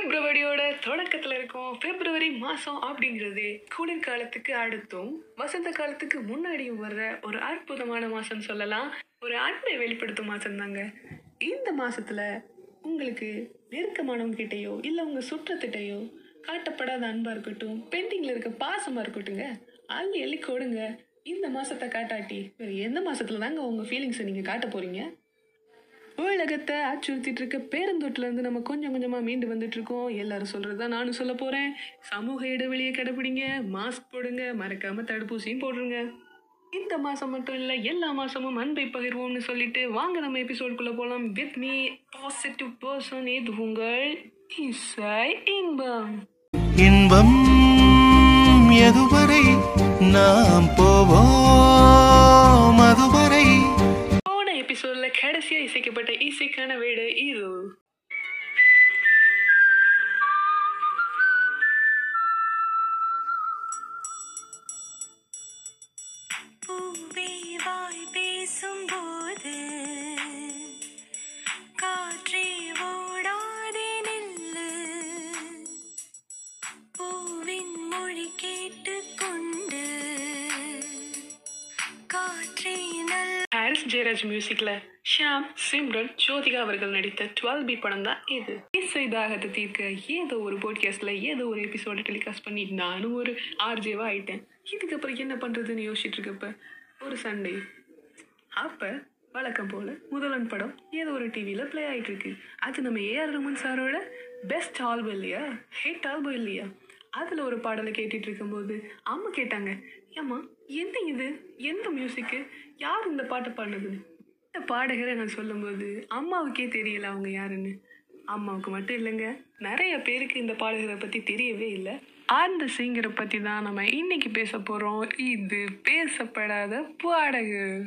பிப்ரவரியோட தொடக்கத்துல இருக்கோம் பிப்ரவரி மாசம் அப்படிங்கிறது குளிர்காலத்துக்கு அடுத்தும் வசந்த காலத்துக்கு முன்னாடியும் வர்ற ஒரு அற்புதமான மாசம் சொல்லலாம். ஒரு அன்பை வெளிப்படுத்தும் மாசம் தாங்க இந்த மாசத்துல உங்களுக்கு நெருக்கமானவங்க கிட்டேயோ இல்ல உங்க சுற்றத்திட்டையோ காட்டப்படாத அன்பா இருக்கட்டும் பெண்டிங்ல இருக்க பாசமா இருக்கட்டுங்க அள்ளி அள்ளி கொடுங்க. இந்த மாசத்தை காட்டாட்டி வேற எந்த மாசத்துல தாங்க உங்க ஃபீலிங்ஸை நீங்க காட்ட போறீங்க? உலகத்தை அச்சுறுத்திட்டு இருக்க பேருந்தோட்டுல இருந்து நம்ம கொஞ்சம் கொஞ்சமா மீண்டு வந்துட்டு இருக்கோம் எல்லாரும் சொல்றதுதான் நானும் சொல்ல போறேன். சமூக இடைவெளியை கடைபிடிங்க மாஸ்க் போடுங்க. மறக்காம தடுப்பூசியும் போடுங்க. இந்த மாசம் மட்டும் இல்ல எல்லா மாசமும் அன்பை பகிர்வோம்னு சொல்லிட்டு வாங்க நம்ம எபிசோட்குள்ள போலாம். வித் மீ பாசிட்டிவ் பர்சன் இது உங்கள் இசை இன்பம். இன்பம் எதுவரை நாம் போவோம்? அதுவரை கடைசியாக இசைக்கப்பட்ட இசைக்கான வீடு இது. பேசும்போது காற்றே ஓடாதே நில்லு. பூவின் மொழி கேட்டுக்கொண்டு எஸ் ஜெயராஜ் மியூசிக்ல ஷியாம் சிம்ரன் ஜோதிகா அவர்கள் நடித்த டுவெல் பி படம் தான் இது. இசை தாகத்தை தீர்க்க ஏதோ ஒரு போட்காஸ்ட்ல ஏதோ ஒரு எபிசோட டெலிகாஸ்ட் பண்ணி நானும் ஒரு ஆர்ஜேவா ஆயிட்டேன். இதுக்கப்புறம் என்ன பண்றதுன்னு யோசிச்சுட்டு இருக்கப்ப ஒரு சண்டே அப்ப வழக்கம் போல முதலன் படம் ஏதோ ஒரு டிவியில ப்ளே ஆயிட்டு இருக்கு அது நம்ம ஏஆர் ரமன் சாரோட பெஸ்ட் ஆல்பம் இல்லையா? ஹிட் ஆல்பம் இல்லையா? அதுல ஒரு பாடலை கேட்டுட்டு இருக்கும்போது அம்மா கேட்டாங்க ஏம்மா என்ன இது? எந்த மியூசிக்கு யார் இந்த பாட்டை பாடினதுன்னு இந்த பாடகரை நான் சொல்லும்போது அம்மாவுக்கே தெரியல அவங்க யாருன்னு. அம்மாவுக்கு மட்டும் இல்லைங்க நிறைய பேருக்கு இந்த பாடகரை பற்றி தெரியவே இல்லை. ஆர்ந்த சிங்கரை பற்றி தான் நம்ம இன்னைக்கு பேச போகிறோம் இது பேசப்படாத பாடகர்.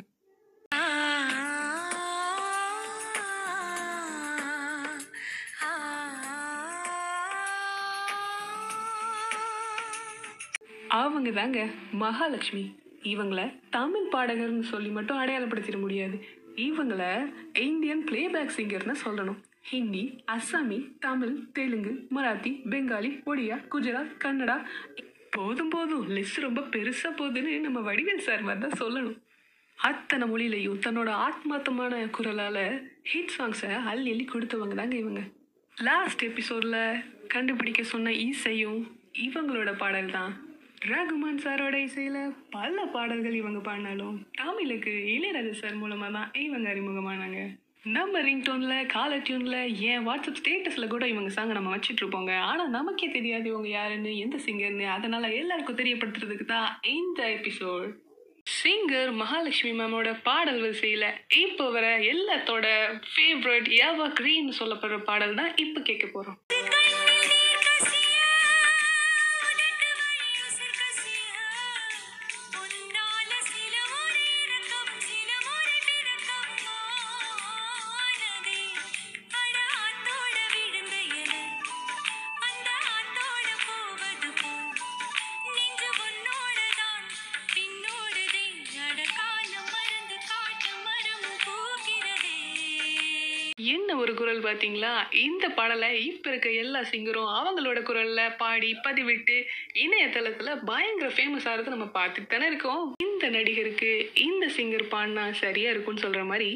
அவங்க தாங்க மகாலட்சுமி. இவங்களை தமிழ் பாடகர்னு சொல்லி மட்டும் அடையாளப்படுத்திட முடியாது. இவங்கள இந்தியன் பிளேபேக் சிங்கர்னு சொல்லணும். ஹிந்தி அஸ்ஸாமி தமிழ் தெலுங்கு மராத்தி பெங்காலி ஒடியா குஜராத் கன்னடா. போதும் போதும். லிஸ்ட் ரொம்ப பெருசா போகுதுன்னு நம்ம வடிவேல் சார் மாதிரி தான் சொல்லணும். அத்தனை மொழியிலையும் தன்னோட ஆத்மார்த்தமான குரலால ஹிட் சாங்ஸை அள்ளி அள்ளி கொடுத்தவங்க தாங்க இவங்க. லாஸ்ட் எபிசோட்ல கண்டுபிடிக்க சொன்ன இசையும் இவங்களோட பாடல் தான் ரகுமான் சாரோட இசையில பல பாடல்கள் இவங்க பாடினாலும் தமிழுக்கு இளையராஜா சார் மூலமா தான் இவங்க அறிமுகமானாங்க. நம்ம ரிங்டோன்ல காலர் டியூன்ல ஏன் வாட்ஸ்அப் ஸ்டேட்டஸ்ல கூட இவங்க சாங்க நம்ம வச்சுட்டு இருப்போங்க ஆனா நமக்கே தெரியாது இவங்க யாருன்னு எந்த சிங்கர்னு அதனால எல்லாருக்கும் தெரியப்படுத்துறதுக்கு தான் இந்த எபிசோட் சிங்கர் மகாலட்சுமி மேமோட பாடல் வரிசையில இப்போ வர எல்லாத்தோட ஃபேவரட் எவா கிரீன் சொல்லப்படுற பாடல் தான் இப்போ கேட்க போறோம். என்ன ஒரு குரல் பாத்தீங்களா இந்த பாடலை இப்ப இருக்க எல்லா சிங்கரும் அவங்களோட குரல்ல பாடி பதிவிட்டு இணையதளத்துல பயங்கர ஃபேமஸ் ஆகிறது நம்ம பார்த்துட்டு தானே இருக்கோம். இந்த நடிகருக்கு இந்த சிங்கர் பாடினா சரியா இருக்கும்னு சொல்ற மாதிரி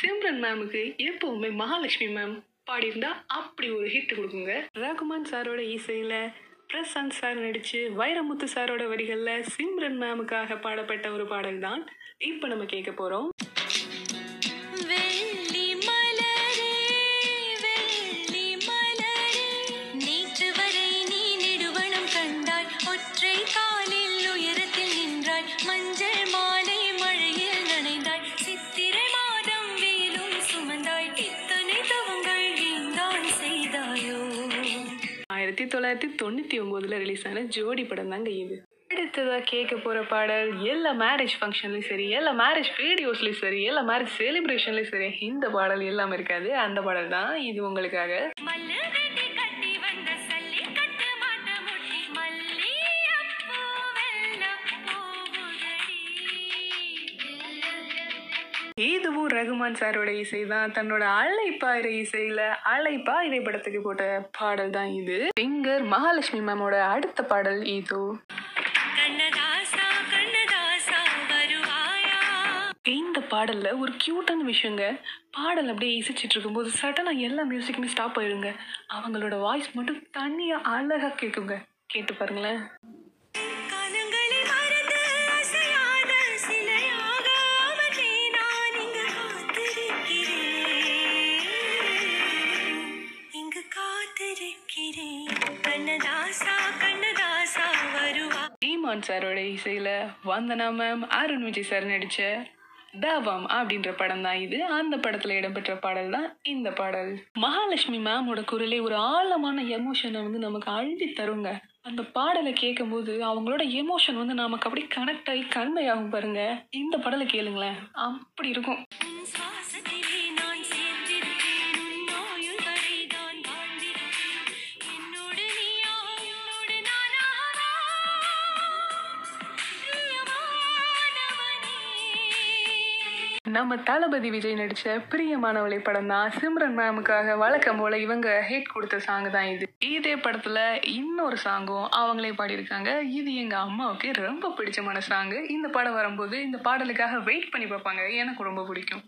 சிம்ரன் மேமுக்கு எப்பவுமே மகாலட்சுமி மேம் பாடியிருந்தா அப்படி ஒரு ஹிட் கொடுக்குங்க. ரகுமான் சாரோட இசையில பிரசாந்த் சார் நடிச்சு வைரமுத்து சாரோட வரிகள்ல சிம்ரன் மேமுக்காக பாடப்பட்ட ஒரு பாடல் தான் இப்போ நம்ம கேட்க போறோம். தொண்ணூத்தி ஒன்பதுல ரிலீஸ் ஆன ஜோடி படம் தாங்க இது. அடுத்ததா கேட்க போற பாடல் எல்லா மேரேஜ் ஃபங்க்ஷன்லயும் சரி எல்லா மேரேஜ் வீடியோஸ்லயும் சரி எல்லா மேரேஜ் செலிப்ரேஷன்லயும் சரி இந்த பாடல் எல்லாம் இருக்காது அந்த பாடல் தான் இது உங்களுக்காக. இதுவும் ரகுமான் சாரோட இசை தான் தன்னோட அழைப்பாயிர இசையில அழைப்பாயிரை படத்துக்கு போட்ட பாடல் தான் இது. சிங்கர் மகாலட்சுமி மேமோட அடுத்த பாடல் இதோ. இந்த பாடல்ல ஒரு கியூட்டான விஷயங்க. பாடல் அப்படியே இசைச்சிட்டு இருக்கும்போது சடனா எல்லா மியூசிக்குமே ஸ்டாப் ஆயிடுங்க. அவங்களோட வாய்ஸ் மட்டும் தனியா அழகா கேட்குங்க கேட்டு பாருங்களேன். ஈமான் சாரோட இசையில வந்தனா மேம் அருண் விஜய் சார் நடிச்ச தவம் அப்படின்ற படம் தான் இது. அந்த படத்துல இடம்பெற்ற பாடல் தான் இந்த பாடல். மகாலட்சுமி மேமோட குரலே ஒரு ஆழமான எமோஷனை வந்து நமக்கு அழுதி தருங்க. அந்த பாடலை கேட்கும்போது அவங்களோட எமோஷன் வந்து நமக்கு அப்படியே கனெக்ட் ஆகி கண்மையாகும் பாருங்க. இந்த பாடலை கேளுங்களேன். அப்படி இருக்கும். நம்ம தளபதி விஜய் நடிச்ச பிரியமானவளை படம் தான் சிம்ரன் மேமுக்காக வழக்கம் போல இவங்க ஹேட் கொடுத்த சாங் தான் இது. இதே படத்துல இன்னொரு சாங்கும் அவங்களே பாடியிருக்காங்க. இது எங்க அம்மாவுக்கு ரொம்ப பிடிச்சமான சாங் இந்த படம் வரும்போது இந்த பாடலுக்காக வெயிட் பண்ணி பார்ப்பாங்க. எனக்கு ரொம்ப பிடிக்கும்.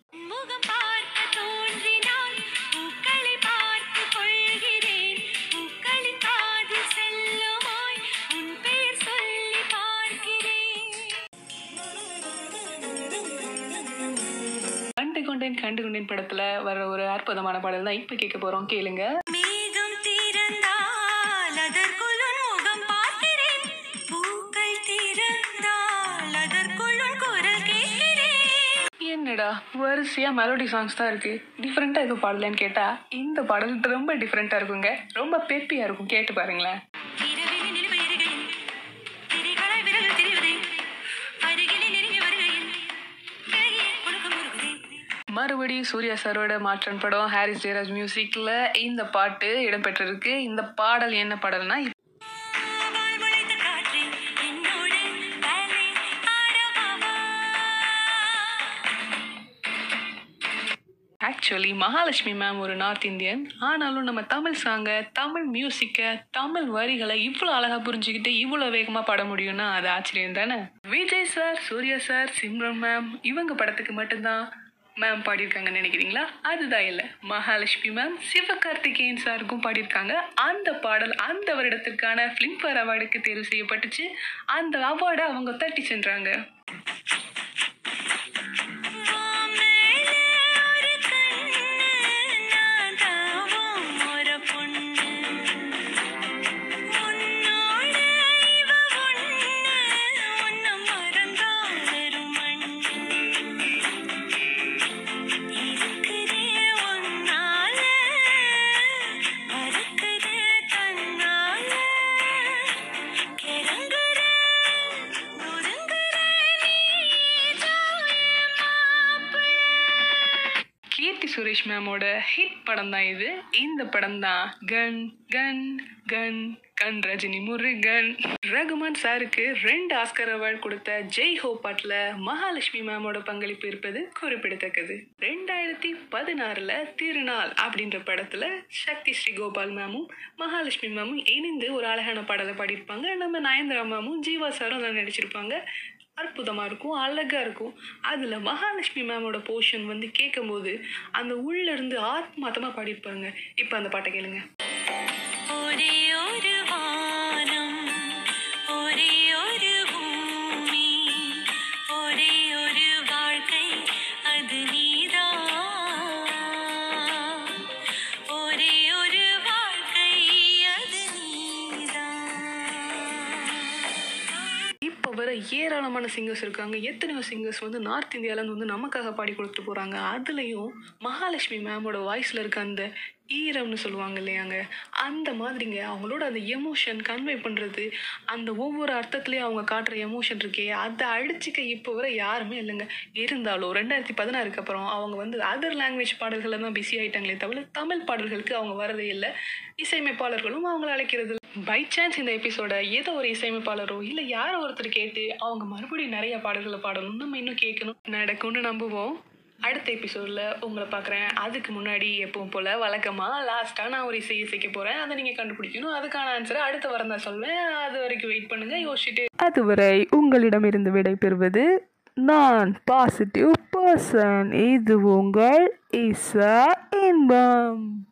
கண்டு கொண்டேன் கண்டு கொண்டேன் படத்துல வர ஒரு அற்புதமான பாடல் தான் இப்ப கேட்க போறோம். கேளுங்க. மேகம் திறந்தால் அதற்குள் உன் முகம் பார்க்கிறேன். பூக்கள் திறந்தால் அதற்குள் உன் குரல் கேட்கிறேன். என்னடா வரிசையா மெலோடி சாங்ஸ் தான் இருக்கு. டிஃப்ரெண்டா எதுவும் பாடலன்னு கேட்டா இந்த பாடல் ரொம்ப டிஃப்ரெண்டா இருக்குங்க. ரொம்ப பெப்பியா இருக்கும் கேட்டு பாருங்களேன். மறுபடியும் சூர்யா சாரோட மாற்றன் படம் ஹாரிஸ் ஜெயராஜ் மியூசிக்ல இந்த பாட்டு இடம்பெற்றிருக்கு. இந்த பாடல் என்ன பாடல்னா ஆக்சுவலி மகாலட்சுமி மேம் ஒரு நார்த் இந்தியன் ஆனாலும் நம்ம தமிழ் சாங்கை தமிழ் மியூசிக்கை தமிழ் வரிகளை இவ்வளோ அழகாக புரிஞ்சுக்கிட்டு இவ்வளோ வேகமாக பாட முடியும்னா அது ஆச்சரியம் தானே? Vijay sir Suriya sir Simran ma'am இவங்க படத்துக்கு மட்டும்தான். மேம் பாடியிருக்காங்கன்னு நினைக்கிறீங்களா? அதுதான் இல்லை. மகாலட்சுமி மேம் சிவகார்த்திகேயன் சாருக்கும் பாடியிருக்காங்க. அந்த பாடல் அந்த வருடத்திற்கான ஃபிலிம்ஃபேர் அவார்டுக்கு தேர்வு செய்யப்பட்டுச்சு. அந்த அவார்டை அவங்க தட்டி சென்றாங்க. சுரேஷ் மேமோட ஹிட் படம் தான் இது. இந்த படம் தான் கன் கன் கன் கன் ரஜினி முருகன். ரகுமான் சாருக்கு ரெண்டு ஆஸ்கர் அவார்டு கொடுத்த ஜெய் ஹோ பாட்டில் மகாலட்சுமி மேமோட பங்களிப்பு இருப்பது குறிப்பிடத்தக்கது. ரெண்டாயிரத்தி பதினாறுல திருநாள் அப்படின்ற படத்துல சக்தி ஸ்ரீ கோபால் மேமும் மகாலட்சுமி மேமும் இணைந்து ஒரு அழகான பாடலை பாடியிருப்பாங்க. நம்ம நயன்தரா மேமும் ஜீவா சாரும் அதில் நடிச்சிருப்பாங்க. அற்புதமாக இருக்கும் அழகாக இருக்கும். அதில் மகாலட்சுமி மேமோட போர்ஷன் வந்து கேட்கும்போது அந்த உள்ளேருந்து ஆத்மாத்தமாக பாடியிருப்பாங்க. இப்போ அந்த பாட்டை கேளுங்க. ஒரே ஒரு வர ஏராளமான சிங்கர்ஸ் இருக்காங்க. எத்தனையோ சிங்கர்ஸ் வந்து நார்த் இந்தியாவிலேருந்து வந்து நமக்காக பாடி கொடுத்துட்டு போகிறாங்க அதுலேயும் மகாலட்சுமி மேமோட வாய்ஸில் இருக்க அந்த ஈரம்னு சொல்லுவாங்க இல்லையாங்க? அந்த மாதிரிங்க. அவங்களோட அந்த எமோஷன் கன்வே பண்ணுறது அந்த ஒவ்வொரு அர்த்தத்துலேயும் அவங்க காட்டுற எமோஷன் இருக்கே அதை அடிச்சுக்க இப்போ வரை யாருமே இல்லைங்க. இருந்தாலும் ரெண்டாயிரத்தி பதினாறுக்கு அப்புறம் அவங்க வந்து அதர் லாங்குவேஜ் பாடல்களில் தான் பிஸி ஆகிட்டாங்களே தவிர தமிழ் பாடல்களுக்கு அவங்க வரதே இல்லை. இசையமைப்பாளர்களும் அவங்கள அழைக்கிறது பை சான்ஸ் இந்த எபிசோட ஏதோ ஒரு இசையமைப்பாளரோ இல்லை யாரோ ஒருத்தர் கேட்டு அவங்க மறுபடியும் நிறைய பாடல்களை பாடணும் நம்ம இன்னும் கேட்கணும். நடக்கும்னு நம்புவோம். அடுத்த எபிசோடில் உங்களை பார்க்குறேன். அதுக்கு முன்னாடி எப்பவும் போல் வழக்கமாக லாஸ்ட்டாக நான் ஒரு இசை இசைக்க போகிறேன் அதை நீங்கள் கண்டுபிடிக்கணும். அதுக்கான ஆன்சரை அடுத்த வாரம் தான் சொல்வேன். அது வரைக்கும் வெயிட் பண்ணுங்கள் யோசிச்சுட்டு அதுவரை உங்களிடமிருந்து விடை பெறுவது நான் பாசிட்டிவ் பர்சன் இது உங்கள் இசா இன்பம்.